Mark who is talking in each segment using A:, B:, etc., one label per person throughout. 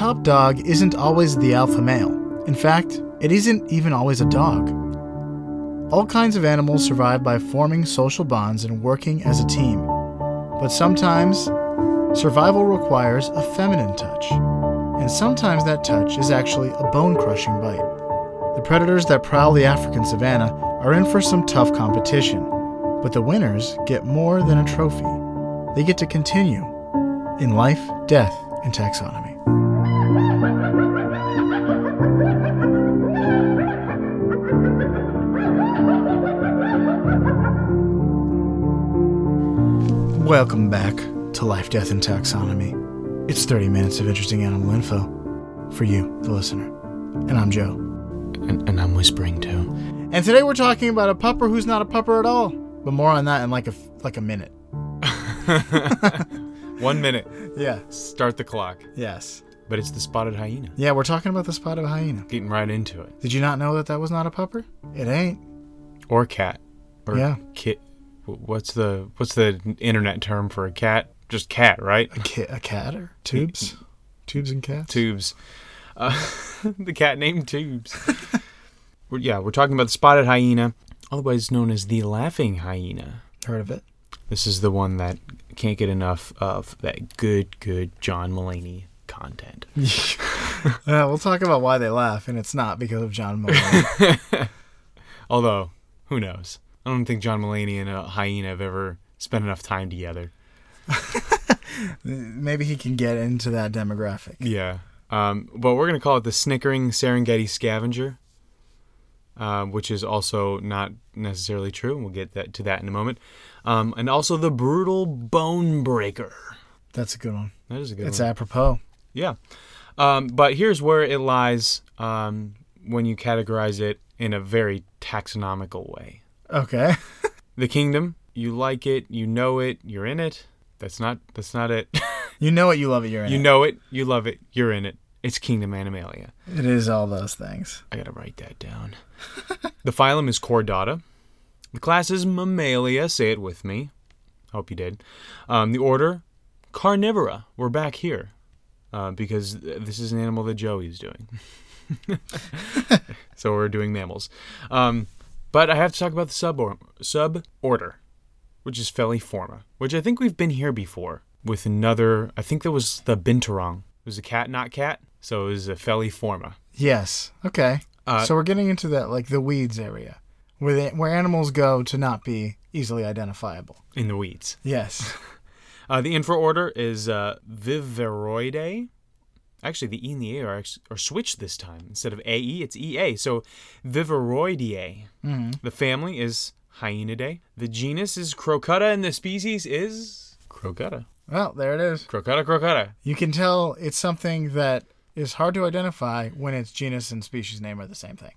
A: top dog isn't always the alpha male. In fact, it isn't even always a dog. All kinds of animals survive by forming social bonds and working as a team. But sometimes, survival requires a feminine touch. And sometimes that touch is actually a bone crushing bite. The predators that prowl the African savanna are in for some tough competition, but the winners get more than a trophy. They get to continue in life, death, and taxonomy. Welcome back to Life, Death, and Taxonomy. It's 30 minutes of interesting animal info for you, the listener. And I'm Joe.
B: And, and I'm whispering too.
A: And today we're talking about a pupper who's not a pupper at all. But more on that in like a like a minute.
B: One minute.
A: Yeah.
B: Start the clock.
A: Yes.
B: But it's the spotted hyena.
A: Yeah, we're talking about the spotted hyena.
B: Getting right into it.
A: Did you not know that that was not a pupper? It ain't.
B: Or cat. Or
A: Yeah.
B: kit. Wh- What's the what's the internet term for a cat? Just cat, right?
A: A, ki- a cat or tubes? tubes and cats?
B: Tubes. Uh, the cat named Tubes. we're, yeah, we're talking about the spotted hyena, otherwise known as the laughing hyena.
A: Heard of it?
B: This is the one that can't get enough of that good, good John Mulaney content.
A: Yeah, we'll talk about why they laugh, and it's not because of John Mulaney.
B: Although, who knows? I don't think John Mulaney and a hyena have ever spent enough time together.
A: Maybe he can get into that demographic.
B: Yeah. Um, but we're going to call it the snickering Serengeti scavenger, uh, which is also not necessarily true. We'll get that to that in a moment. Um, and also the brutal bone breaker.
A: That's a good one.
B: That is a good
A: It's
B: one.
A: It's apropos.
B: Yeah. Um, but here's where it lies um, when you categorize it in a very taxonomical way.
A: Okay.
B: The kingdom, you like it, you know it, you're in it. That's not that's not it.
A: You know it, you love it, you're in
B: you
A: it.
B: You know it, you love it, you're in it. It's Kingdom Animalia.
A: It is all those things.
B: I gotta write that down. the phylum is Chordata. The class is Mammalia. Say it with me. Hope you did. Um, the order, Carnivora. We're back here uh, because th- this is an animal that Joey's doing. so we're doing mammals. Um, but I have to talk about the sub sub order, which is Feliformia, which I think we've been here before with another. I think that was the Binturong. It was a cat, not cat. So it was a Feliformia.
A: Yes. Okay.
B: Uh,
A: so we're getting into that like the weeds area, where they, where animals go to not be easily identifiable.
B: in the weeds.
A: Yes.
B: Uh, the infraorder is uh, Viveroidae. Actually, the E and the A are, are switched this time. Instead of AE, it's EA. So Viveroideae.
A: hmm
B: The family is Hyaenidae. The genus is Crocuta, and the species is Crocuta.
A: Well, there it is.
B: Crocuta, Crocuta.
A: You can tell it's something that is hard to identify when its genus and species name are the same thing.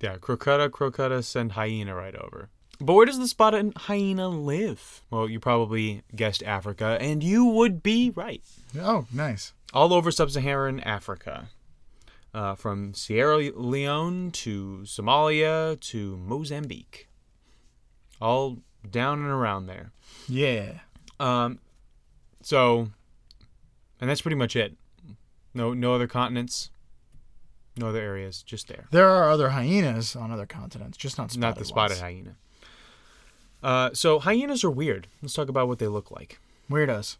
B: Yeah, Crocuta, Crocuta, send hyena right over. But where does the spotted hyena live? Well, you probably guessed Africa, and you would be right.
A: Oh, nice.
B: All over sub-Saharan Africa, uh, from Sierra Leone to Somalia to Mozambique, all down and around there.
A: Yeah.
B: Um, so, and that's pretty much it. No, no other continents, no other areas, just there.
A: There are other hyenas on other continents, just not spotted
B: Not the spotted
A: ones.
B: hyena. Uh, so hyenas are weird. Let's talk about what they look like.
A: Weirdos.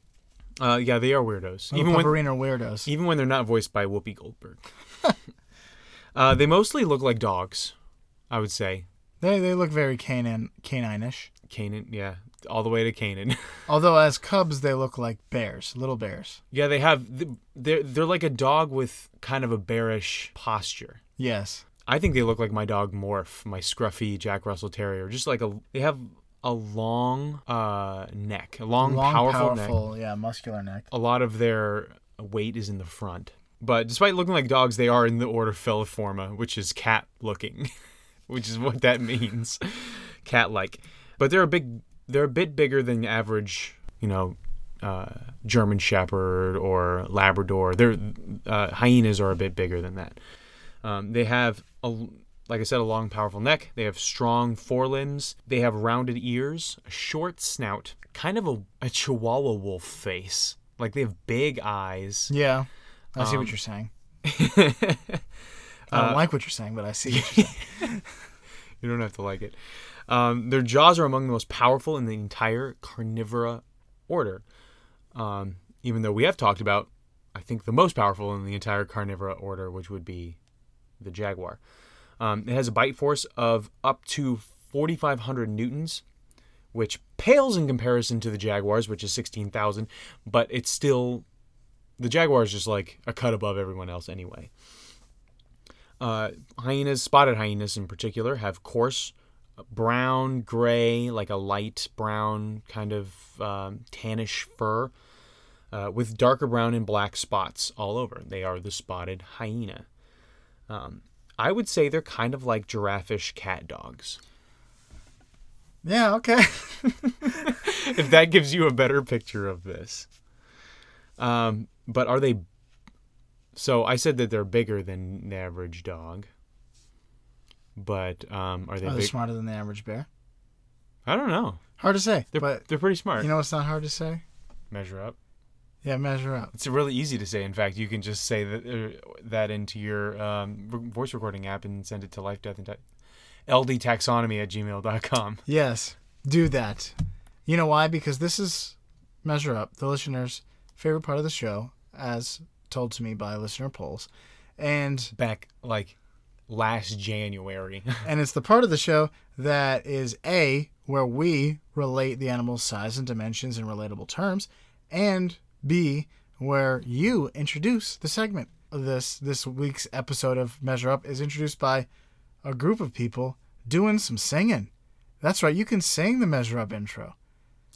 B: Uh, yeah, they are weirdos.
A: Even
B: Even when
A: pupperine are weirdos.
B: even when they're not voiced by Whoopi Goldberg. uh, they mostly look like dogs, I would say.
A: They they look very canine canine-ish.
B: Canaan, yeah, all the way to Canaan.
A: Although as cubs they look like bears, little bears.
B: yeah, they have they're they're like a dog with kind of a bearish posture.
A: Yes.
B: I think they look like my dog Morph, my scruffy Jack Russell Terrier. Just like a they have a long uh neck, a long,
A: Long,
B: powerful, neck.
A: yeah, muscular neck.
B: A lot of their weight is in the front. But despite looking like dogs, they are in the order Feliformia, which is cat looking, which is what that means. cat like. But they're a big they're a bit bigger than average, you know, uh, German Shepherd or Labrador. They're uh, hyenas are a bit bigger than that. Um, they have a like I said, a long, powerful neck. They have strong forelimbs. They have rounded ears, a short snout, kind of a, a Chihuahua wolf face. Like they have big eyes.
A: Yeah. I see
B: Um,
A: what you're saying.
B: uh,
A: I don't like what you're saying, but I see what you're saying.
B: You don't have to like it. Um, their jaws are among the most powerful in the entire carnivora order. Um, even though we have talked about, I think, the most powerful in the entire carnivora order, which would be the jaguar. Um, it has a bite force of up to 4,500 newtons, which pales in comparison to the jaguars, which is 16,000, but it's still. The jaguar is just like a cut above everyone else anyway. Uh, hyenas, spotted hyenas in particular, have coarse brown, gray, like a light brown kind of um, tannish fur, uh, with darker brown and black spots all over. They are the spotted hyena. Um, I would say they're kind of like giraffe-ish cat dogs.
A: yeah, okay.
B: if that gives you a better picture of this. Um, but are they? So I said that they're bigger than the average dog. But um, are they
A: Are they
B: big?
A: smarter than the average bear?
B: I don't know.
A: Hard to say.
B: They're
A: but
B: they're pretty smart.
A: you know what's not hard to say?
B: Measure up.
A: Yeah, measure up.
B: It's really easy to say. In fact, you can just say that uh, that into your um, voice recording app and send it to life, death, and Ti- ldtaxonomy at gmail.com.
A: Yes, do that. You know why? Because this is measure up, the listener's favorite part of the show, as told to me by listener polls, and
B: Back like last January.
A: and it's the part of the show that is a where we relate the animal's size and dimensions in relatable terms, and b where you introduce the segment. This this week's episode of Measure Up is introduced by a group of people doing some singing. That's right, you can sing the Measure Up intro.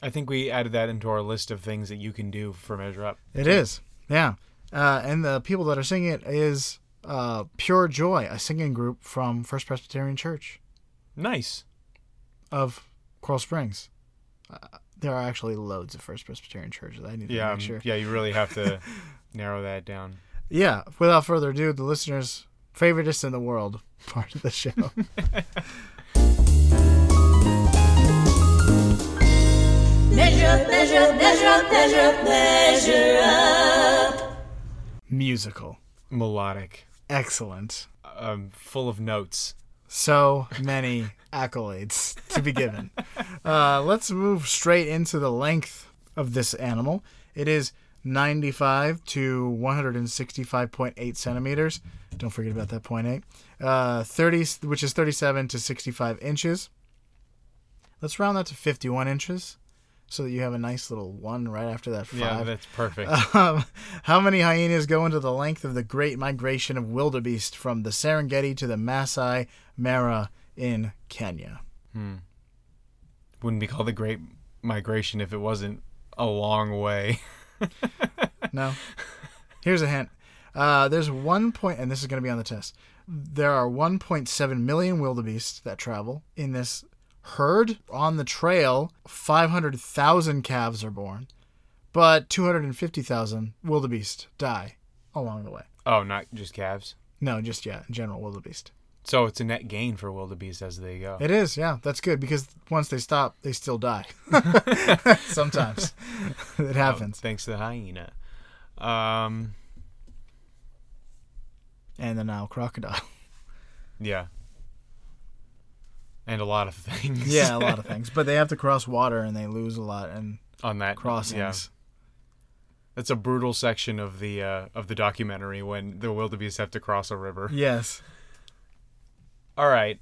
B: I think we added that into our list of things that you can do for Measure Up.
A: It is, yeah. Uh, and the people that are singing it is uh, Pure Joy, a singing group from First Presbyterian Church
B: Nice.
A: of Coral Springs. Uh, there are actually loads of First Presbyterian churches. I need to
B: Yeah,
A: make
B: um,
A: sure.
B: yeah. You really have to narrow that down.
A: Yeah. Without further ado, the listeners' favoriteest in the world part of the show.
C: Measure up, measure up, measure up, measure up, measure up.
A: Musical,
B: Melodic.
A: excellent.
B: Um, full of notes.
A: So many accolades to be given. Uh, let's move straight into the length of this animal. It is 95 to 165.8 centimeters. Don't forget about that point eight. Uh, 30, which is 37 to 65 inches. Let's round that to 51 inches, so that you have a nice little one right after that five.
B: Yeah, that's perfect.
A: Um, how many hyenas go into the length of the great migration of wildebeest from the Serengeti to the Masai Mara in Kenya?
B: Wouldn't be called the Great Migration if it wasn't a long way.
A: No. Here's a hint. Uh, there's one point, and this is going to be on the test. There are 1.7 million wildebeest that travel in this herd. On the trail, 500,000 calves are born, but 250,000 wildebeest die along the way.
B: Oh, not just calves.
A: No, just yeah, in general wildebeest.
B: So it's a net gain for wildebeest as they go.
A: It is, yeah. That's good because once they stop, they still die. Sometimes it
B: Oh,
A: happens.
B: thanks to the hyena. Um,
A: And the Nile crocodile.
B: yeah. And a lot of things.
A: Yeah, a lot of things, but they have to cross water and they lose a lot and
B: on that
A: crossings.
B: Yeah, that's a brutal section of the uh, of the documentary when the wildebeest have to cross a river.
A: Yes.
B: All right.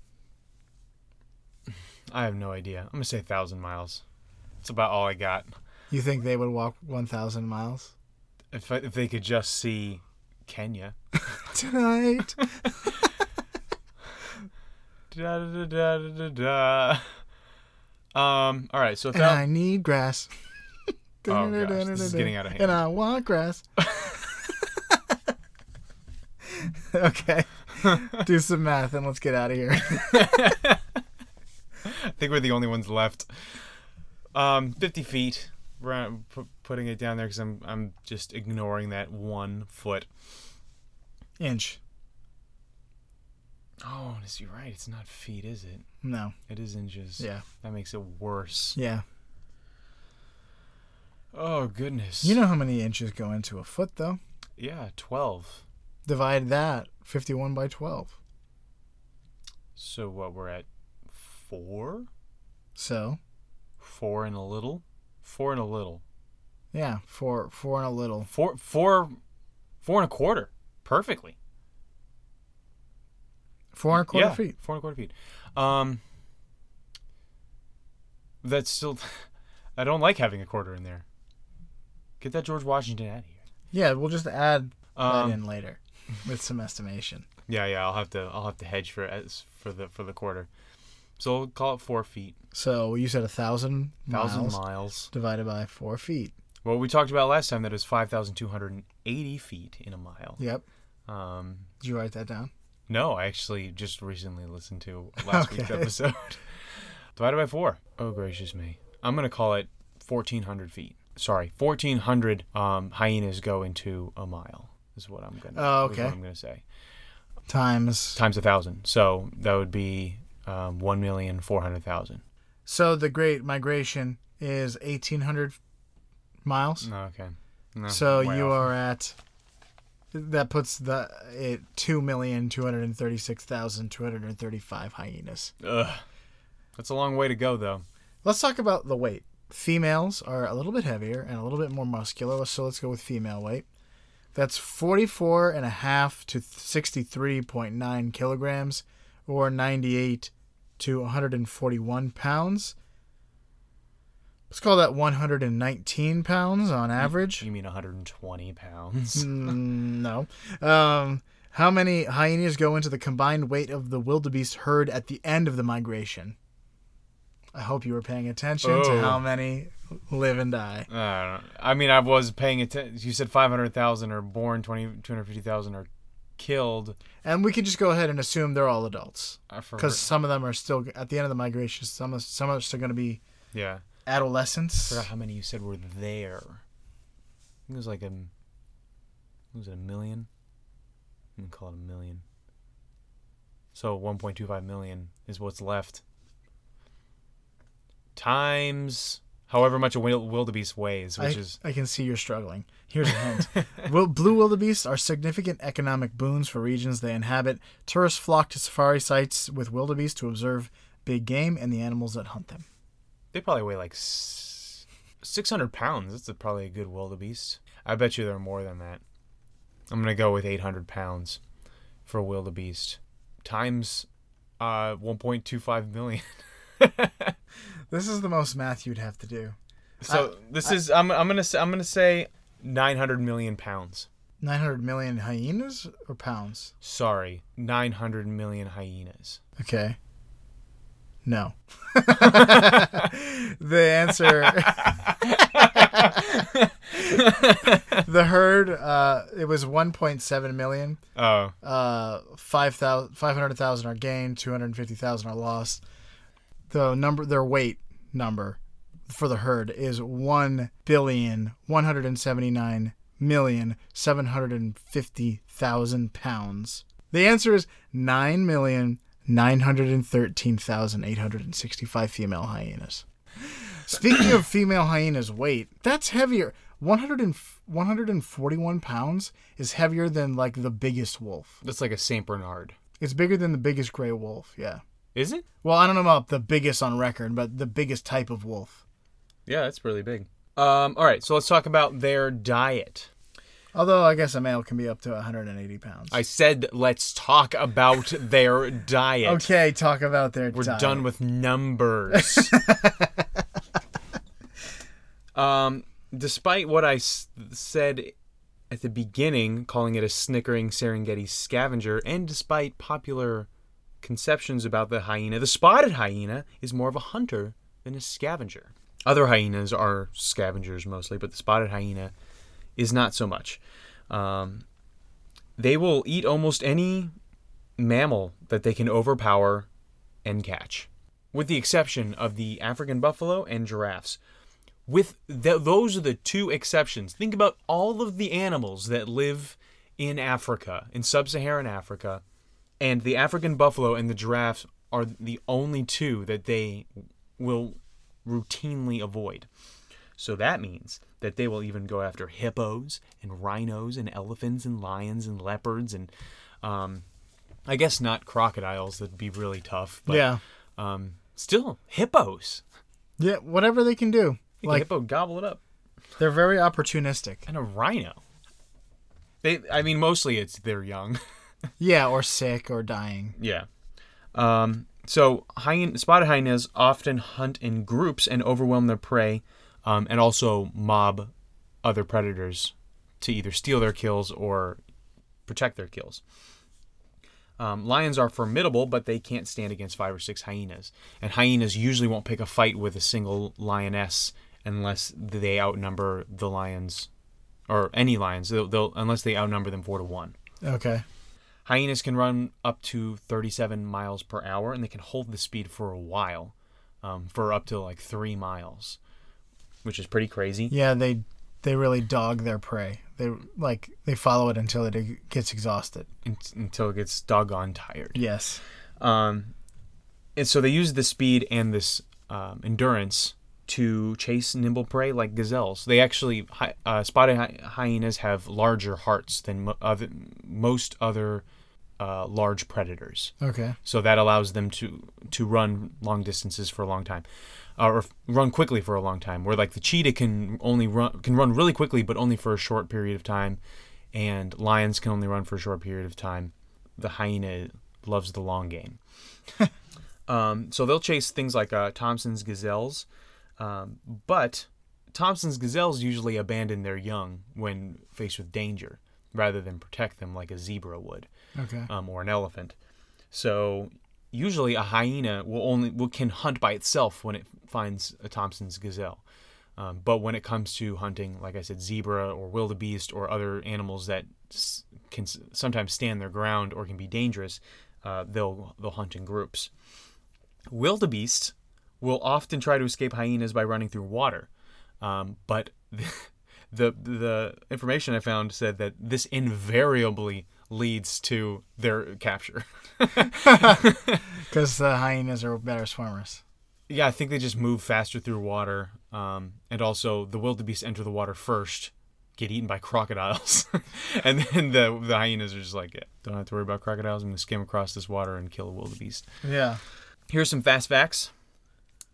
B: I have no idea. I'm gonna say thousand miles. That's about all I got.
A: You think they would walk 1,000 miles
B: If I, if they could just see Kenya.
A: tonight?
B: Da, da, da, da, da, da. Um. All right. So if
A: and
B: that,
A: I need grass.
B: Oh, gosh, this is getting out of hand.
A: And I want grass. okay. Do some math and let's get out of here.
B: I think we're the only ones left. Um, 50 feet. We're pu- putting it down there because I'm I'm just ignoring that one foot.
A: Inch.
B: Oh, is you right? It's not feet, is it?
A: No.
B: It is inches.
A: Yeah.
B: That makes it worse.
A: Yeah.
B: Oh goodness.
A: You know how many inches go into a foot, though?
B: Yeah, 12.
A: Divide that 51 by 12.
B: So what, we're at 4?
A: So,
B: 4 and a little? 4 and a little.
A: yeah, four, four and a little.
B: Four, four, four and a quarter. Perfectly.
A: Four and a quarter
B: yeah,
A: feet.
B: Four and a quarter feet. Um, that's still. I don't like having a quarter in there. Get that George Washington out of here.
A: Yeah, we'll just add
B: Um,
A: that in later with some estimation.
B: Yeah, yeah. I'll have to. I'll have to hedge for as for the for the quarter. So we'll call it four feet.
A: So you said a thousand
B: Thousand
A: miles
B: miles.
A: divided by four feet.
B: Well, we talked about last time that is five thousand two hundred and eighty feet in a mile.
A: Yep.
B: Um,
A: Did you write that down?
B: No, I actually just recently listened to last week's episode. Divided by four. Oh gracious me! I'm gonna call it fourteen hundred feet. Sorry, fourteen hundred um, hyenas go into a mile. Is what I'm gonna.
A: Oh, okay.
B: I'm gonna say
A: Times.
B: times a thousand. So that would be um, one million four hundred thousand.
A: So the Great Migration is eighteen hundred miles.
B: No, okay. No,
A: so you
B: off.
A: are at. That puts the it two million two hundred and thirty six thousand two hundred and thirty five hyenas.
B: Ugh. That's a long way to go, though.
A: Let's talk about the weight. Females are a little bit heavier and a little bit more muscular, so let's go with female weight. That's 44 and a half to 63.9 kilograms or 98 to 141 pounds. Let's call that 119 pounds on average.
B: You mean 120 pounds?
A: Mm, no. Um, how many hyenas go into the combined weight of the wildebeest herd at the end of the migration? I hope you were paying attention to
B: Oh.
A: how many live and die.
B: I. I mean, I was paying attention. You said 500,000 are born, 20, 250,000 are killed.
A: And we can just go ahead and assume they're all adults because some of them are still at the end of the migration. Some of, some are still going to be
B: yeah.
A: Adolescents.
B: I forgot how many you said were there. I think it was like a. Was it a million? I'm gonna call it a million. So 1.25 million is what's left. Times however much a wildebeest weighs,
A: I,
B: which is
A: I can see you're struggling. Here's a hint. Blue wildebeests are significant economic boons for regions they inhabit. Tourists flock to safari sites with wildebeest to observe big game and the animals that hunt them.
B: They probably weigh like 600 pounds. That's a, probably a good wildebeest. I bet you they're more than that. I'm gonna go with 800 pounds for a wildebeest times uh 1.25 million.
A: This is the most math you'd have to do.
B: So this is I'm I'm gonna say, I'm gonna say 900 million pounds.
A: 900 million hyenas or pounds?
B: Sorry, 900 million hyenas.
A: Okay. No. the answer. the herd. Uh, it was 1.7 million.
B: Oh,
A: Uh, 5,000 500,000 are gained. 250,000 are lost. The number, their weight number for the herd is one billion one hundred and seventy nine million seven hundred and fifty thousand pounds. The answer is nine million nine hundred and thirteen thousand eight hundred and sixty five female hyenas. Speaking of female hyenas' weight, that's heavier. 100 and, 141 pounds is heavier than like the biggest wolf.
B: that's like a Saint Bernard.
A: It's bigger than the biggest gray wolf. Yeah.
B: Is it?
A: Well, I don't know about the biggest on record, but the biggest type of wolf.
B: Yeah, that's really big. Um, all right, so let's talk about their diet.
A: Although I guess a male can be up to 180 pounds.
B: I said let's talk about their diet.
A: okay, talk about their diet.
B: We're
A: diet.
B: done with numbers. um, despite what I s- said at the beginning, calling it a snickering Serengeti scavenger, and despite popular conceptions about the hyena, the spotted hyena is more of a hunter than a scavenger. Other hyenas are scavengers mostly, but the spotted hyena is not so much. Um, they will eat almost any mammal that they can overpower and catch, with the exception of the African buffalo and giraffes. With th- those are the two exceptions. Think about all of the animals that live in Africa, in sub-Saharan Africa, and the African buffalo and the giraffes are the only two that they will routinely avoid. So that means that they will even go after hippos and rhinos and elephants and lions and leopards and um, I guess not crocodiles. That'd be really tough. But,
A: yeah.
B: Um, still hippos.
A: Yeah, whatever they can do. Like,
B: hippo gobble it up.
A: they're very opportunistic.
B: And a rhino. They, I mean, mostly it's they're young.
A: Yeah, or sick or dying.
B: Yeah. Um, so hyena, spotted hyenas often hunt in groups and overwhelm their prey, um, and also mob other predators to either steal their kills or protect their kills. Um, lions are formidable, but they can't stand against five or six hyenas. And hyenas usually won't pick a fight with a single lioness unless they outnumber the lions, or any lions. They'll, they'll unless they outnumber them four to one.
A: Okay.
B: Hyenas can run up to 37 miles per hour, and they can hold the speed for a while, um, for up to like three miles, which is pretty crazy.
A: Yeah, they they really dog their prey. They like they follow it until it gets exhausted.
B: un- Until it gets doggone tired.
A: Yes.
B: Um, and so they use the speed and this um, endurance to chase nimble prey like gazelles. They actually, uh, spotted hy- hyenas have larger hearts than mo- other, most other uh, large predators.
A: Okay.
B: so that allows them to to run long distances for a long time or run quickly for a long time where like the cheetah can only run can run really quickly but only for a short period of time and lions can only run for a short period of time the hyena loves the long game um, so they'll chase things like uh, thomson's gazelles um, but thomson's gazelles usually abandon their young when faced with danger rather than protect them like a zebra would
A: Okay.
B: um, or an elephant. So usually a hyena will only will can hunt by itself when it finds a Thomson's gazelle. Um, but when it comes to hunting, like I said, zebra or wildebeest or other animals that s- can s- sometimes stand their ground or can be dangerous, uh, they'll they'll hunt in groups. Wildebeest will often try to escape hyenas by running through water, um, but the the information I found said that this invariably leads to their capture.
A: Because the hyenas are better swimmers.
B: yeah, I think they just move faster through water, um, and also the wildebeest enter the water first, get eaten by crocodiles, and then the the hyenas are just like, yeah, don't have to worry about crocodiles. I'm gonna skim across this water and kill a wildebeest.
A: Yeah.
B: Here's some fast facts.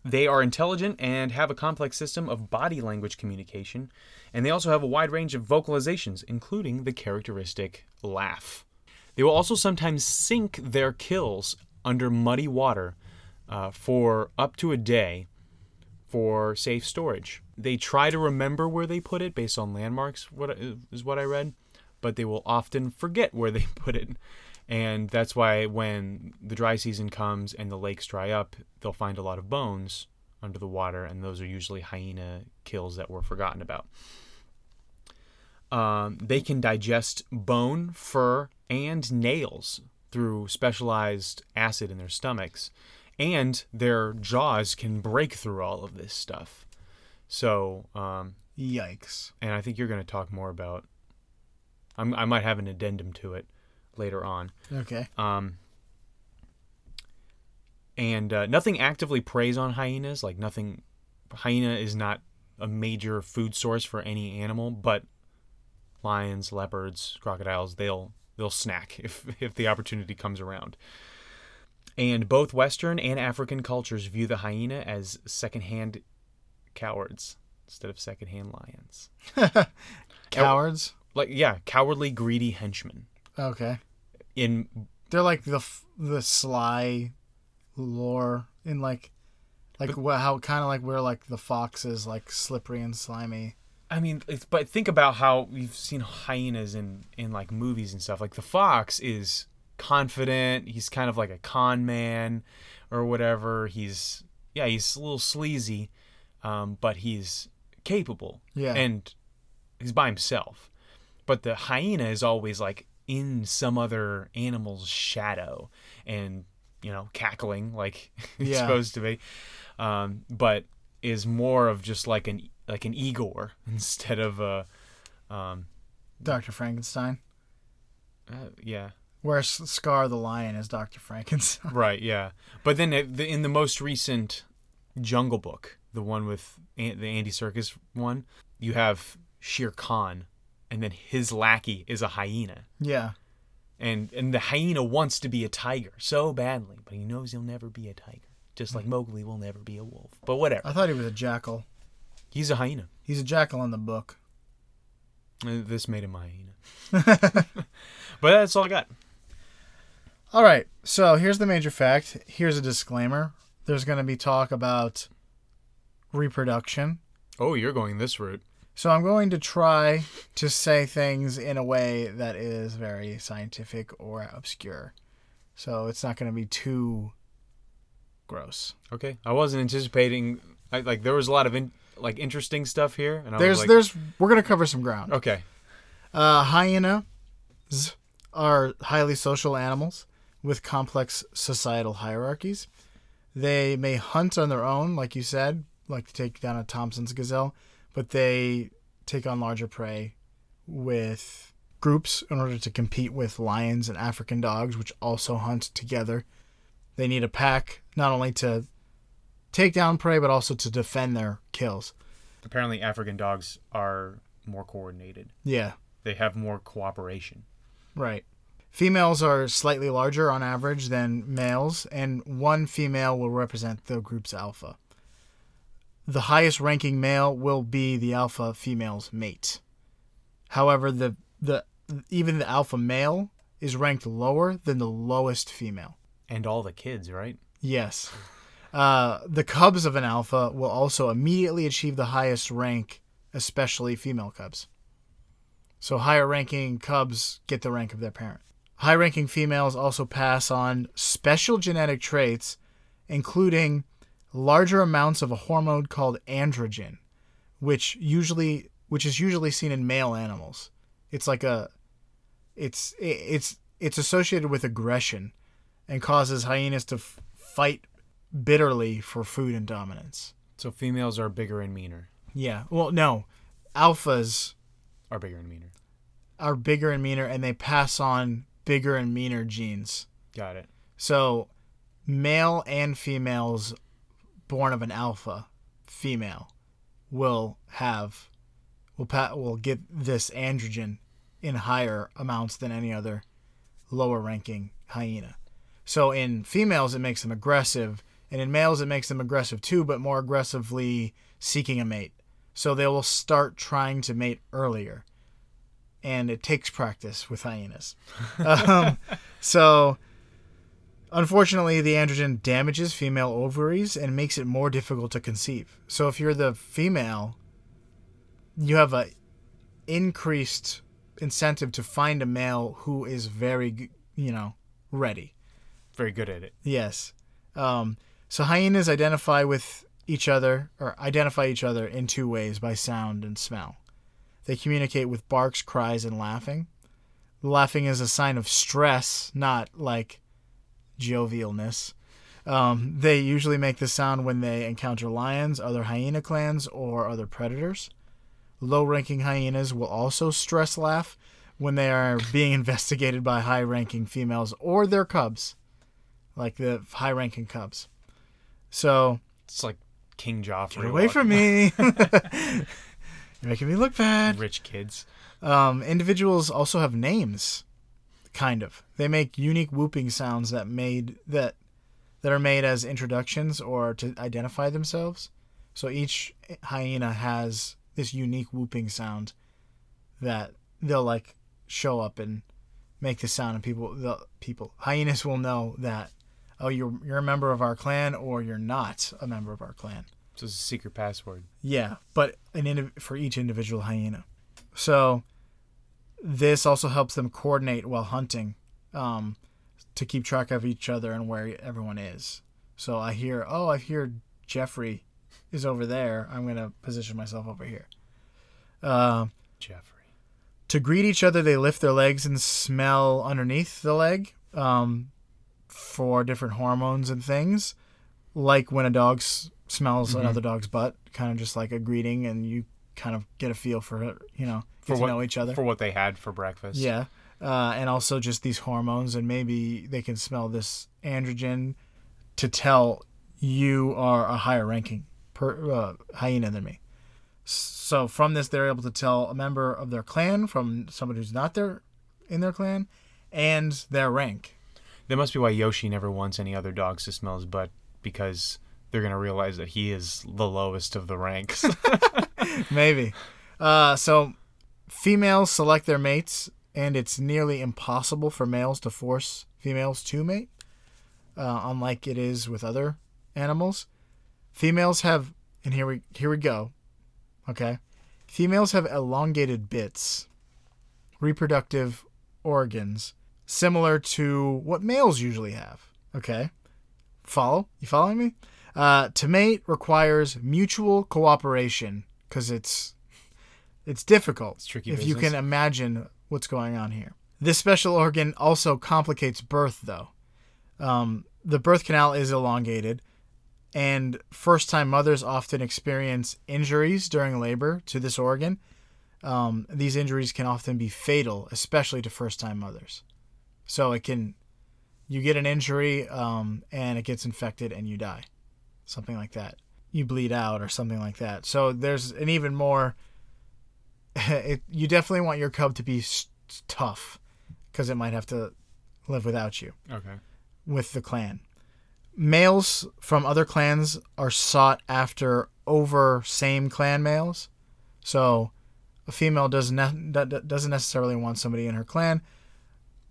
B: They are intelligent and have a complex system of body language communication, and they also have a wide range of vocalizations, including the characteristic laugh. They will also sometimes sink their kills under muddy water uh, for up to a day for safe storage. They try to remember where they put it based on landmarks, what is what I read, but they will often forget where they put it. And that's why when the dry season comes and the lakes dry up, they'll find a lot of bones under the water, and those are usually hyena kills that were forgotten about. Um, they can digest bone, fur, and nails through specialized acid in their stomachs, and their jaws can break through all of this stuff. So, um,
A: Yikes.
B: and I think you're going to talk more about. I'm, I might have an addendum to it later on.
A: Okay.
B: Um, and uh, nothing actively preys on hyenas. Like nothing, hyena is not a major food source for any animal, but lions, leopards, crocodiles, they'll they'll snack if if the opportunity comes around. And both Western and African cultures view the hyena as secondhand cowards instead of secondhand lions.
A: Cowards.
B: Like yeah, cowardly, greedy henchmen.
A: Okay.
B: In
A: They're like the the sly lore in like like wha how kind of like we're like the fox is like slippery and slimy.
B: I mean, it's, but think about how we've seen hyenas in in like movies and stuff. Like the fox is confident. He's kind of like a con man or whatever. He's yeah, he's a little sleazy, um, but he's capable.
A: Yeah.
B: and he's by himself. But the hyena is always like in some other animal's shadow and you know cackling like it's
A: Yeah.
B: supposed to be, um, but is more of just like an like an Igor instead of a um,
A: Dr. Frankenstein.
B: uh, yeah
A: Where Scar the lion is Dr. Frankenstein.
B: right yeah. But then in the most recent Jungle Book, the one with An- the Andy Serkis one, you have Shere Khan, and then his lackey is a hyena,
A: Yeah.
B: and and the hyena wants to be a tiger so badly, but he knows he'll never be a tiger, just like Mowgli will never be a wolf. But whatever,
A: I thought he was a jackal.
B: he's a hyena.
A: He's a jackal in the book.
B: Uh, This made him a hyena. but that's all I got.
A: All right. So here's the major fact. Here's a disclaimer. There's going to be talk about reproduction.
B: Oh, you're going this route.
A: So I'm going to try to say things in a way that is very scientific or obscure. So it's not going to be too gross.
B: Okay, I wasn't anticipating. I, like there was a lot of in, like interesting stuff here, and I
A: There's
B: was like,
A: there's we're going to cover some ground.
B: okay.
A: Uh, hyenas are highly social animals with complex societal hierarchies. They may hunt on their own, like you said, like to take down a Thomson's gazelle, but they take on larger prey with groups in order to compete with lions and African dogs, which also hunt together. They need a pack not only to take down prey, but also to defend their kills.
B: Apparently, African dogs are more coordinated.
A: Yeah.
B: They have more cooperation.
A: Right. Females are slightly larger on average than males, and one female will represent the group's alpha. The highest ranking male will be the alpha female's mate. However, the, the even the alpha male is ranked lower than the lowest female.
B: And all the kids, right?
A: Yes. Uh, the cubs of an alpha will also immediately achieve the highest rank, especially female cubs. So higher ranking cubs get the rank of their parent. High ranking females also pass on special genetic traits, including larger amounts of a hormone called androgen, which usually which is usually seen in male animals. It's like a it's it's it's associated with aggression and causes hyenas to f- fight bitterly for food and dominance.
B: So females are bigger and meaner.
A: Yeah. Well, no. Alphas
B: Are bigger and meaner.
A: are bigger and meaner and they pass on bigger and meaner genes.
B: Got it.
A: So, male and females born of an alpha female will have will pa- will get this androgen in higher amounts than any other lower ranking hyena. So in females it makes them aggressive and in males it makes them aggressive too but more aggressively seeking a mate. So they will start trying to mate earlier. And it takes practice with hyenas. um, so Unfortunately, the androgen damages female ovaries and makes it more difficult to conceive. So if you're the female, you have a increased incentive to find a male who is very, you know, ready.
B: Very good at it.
A: Yes. Um, so hyenas identify with each other or identify each other in two ways by sound and smell. They communicate with barks, cries, and laughing. Laughing is a sign of stress, not like jovialness. Um, they usually make the sound when they encounter lions, other hyena clans, or other predators. Low ranking hyenas will also stress laugh when they are being investigated by high ranking females or their cubs, like the high ranking cubs. So,
B: It's like King Joffrey.
A: get away from me. You're making me look bad.
B: Rich kids.
A: Um, individuals also have names, kind of. They make unique whooping sounds that made that that are made as introductions or to identify themselves. So each hyena has this unique whooping sound that they'll like show up and make the sound, and people the people hyenas will know that oh you're you're a member of our clan or you're not a member of our clan.
B: So it's a secret password.
A: Yeah, but an indiv- for each individual hyena. So this also helps them coordinate while hunting, um, to keep track of each other and where everyone is. So I hear, oh, I hear Jeffrey is over there. I'm gonna position myself over here. Uh,
B: Jeffrey.
A: to greet each other, they lift their legs and smell underneath the leg um, for different hormones and things. Like when a dog s- smells
B: Mhm.
A: another dog's butt, kind of just like a greeting, and you kind of get a feel for it, you know,
B: For
A: get to
B: what-
A: know each other.
B: For what they had for breakfast.
A: Yeah. Uh, and also just these hormones, and maybe they can smell this androgen to tell you are a higher ranking per, uh, hyena than me. So from this, they're able to tell a member of their clan from somebody who's not there in their clan, and their rank.
B: That must be why Yoshi never wants any other dogs to smell his butt because they're gonna realize that he is the lowest of the ranks.
A: Maybe. Uh, so females select their mates, and it's nearly impossible for males to force females to mate, uh, unlike it is with other animals. Females have, and here we here we go. Okay, females have elongated bits, reproductive organs similar to what males usually have. Okay, follow? You following me? Uh, to mate requires mutual cooperation because it's it's difficult
B: It's tricky
A: if you can imagine what's going on here. This special organ also complicates birth, though. Um, the birth canal is elongated, and first time mothers often experience injuries during labor to this organ. Um, these injuries can often be fatal, especially to first time mothers. So it can, you get an injury um, and it gets infected and you die. Something like that. You bleed out or something like that. So there's an even more, it, you definitely want your cub to be tough because it might have to live without you
B: okay.
A: with the clan. Males from other clans are sought after over same clan males. So a female doesn't ne- doesn't necessarily want somebody in her clan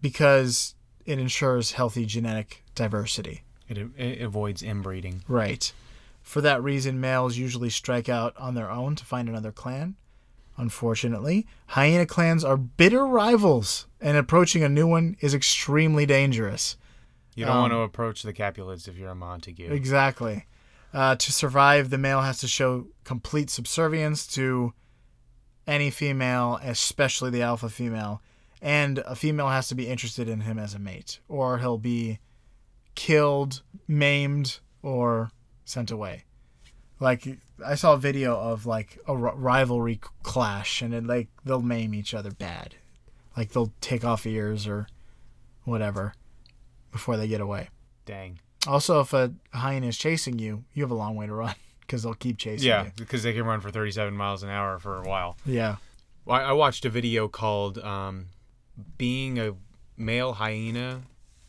A: because it ensures healthy genetic diversity.
B: It, it avoids inbreeding.
A: Right. For that reason, males usually strike out on their own to find another clan. Unfortunately, hyena clans are bitter rivals, and approaching a new one is extremely dangerous.
B: You don't
A: Um,
B: want to approach the Capulets if you're a Montague.
A: Exactly. Uh, to survive, the male has to show complete subservience to any female, especially the alpha female, and a female has to be interested in him as a mate, or he'll be killed, maimed, or sent away. Like I saw a video of like a r- rivalry clash, and it like they'll maim each other bad, like they'll take off ears or whatever before they get away.
B: Dang.
A: Also, if a hyena is chasing you, you have a long way to run because they'll keep chasing
B: Yeah,
A: you.
B: because they can run for 37 miles an hour for a while.
A: Yeah.
B: Well, I I watched a video called um, "Being a Male Hyena."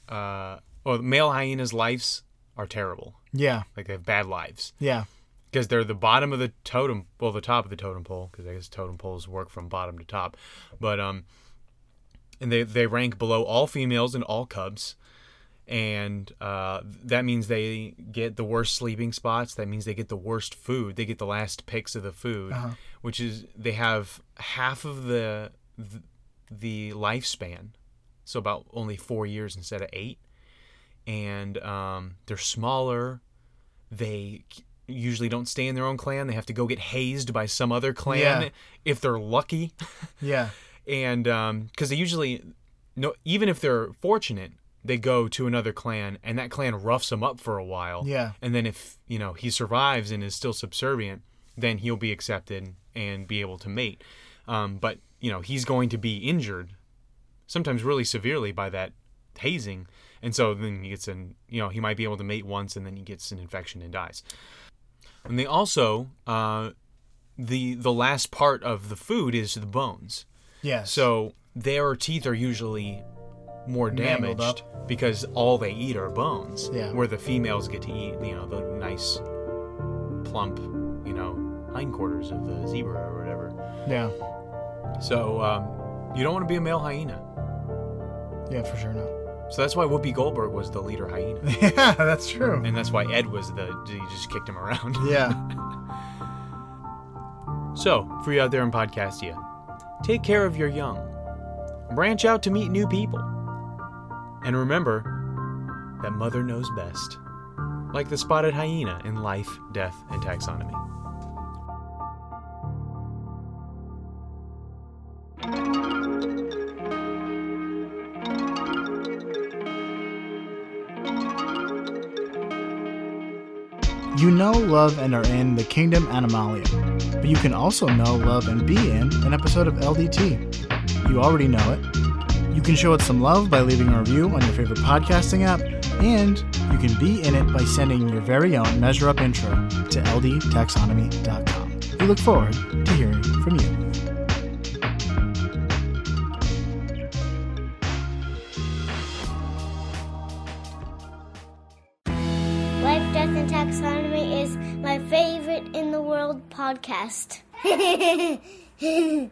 B: Uh, well, male hyenas' lives are terrible.
A: Yeah.
B: Like they have bad lives
A: Yeah.
B: because they're the bottom of the totem, well, the top of the totem pole, because I guess totem poles work from bottom to top. But um, and they they rank below all females and all cubs, and uh, that means they get the worst sleeping spots. That means they get the worst food. They get the last picks of the food,
A: Uh-huh.
B: which is they have half of the the, the lifespan, so about only four years instead of eight, and um, they're smaller. They usually don't stay in their own clan. They have to go get hazed by some other clan
A: Yeah.
B: if they're lucky
A: Yeah.
B: and because they usually no even if they're fortunate they go to another clan and that clan roughs him up for a while
A: Yeah.
B: and then if you know he survives and is still subservient then he'll be accepted and be able to mate um, but you know he's going to be injured sometimes really severely by that hazing and so then he gets an you know he might be able to mate once and then he gets an infection and dies and they also uh, the the last part of the food is the bones
A: Yeah.
B: so their teeth are usually more damaged because all they eat are bones.
A: Yeah.
B: Where the females get to eat, you know, the nice, plump, you know, hindquarters of the zebra or whatever.
A: yeah.
B: So um, you don't want to be a male hyena.
A: Yeah, for sure. No.
B: So that's why Whoopi Goldberg was the leader hyena,
A: yeah, that's true.
B: and that's why Ed was the. He just kicked him around.
A: Yeah.
B: So, for you out there in Podcastia, take care of your young. Branch out to meet new people. And remember that Mother knows best. Like the spotted hyena in Life, Death, and Taxonomy.
A: Love, and are in the Kingdom Animalium, but you can also know, love, and be in an episode of LDT. You already know it. You can show it some love by leaving a review on your favorite podcasting app, And you can be in it by sending your very own Measure Up intro to ldtaxonomy.com. We look forward to hearing from you.
D: Podcast.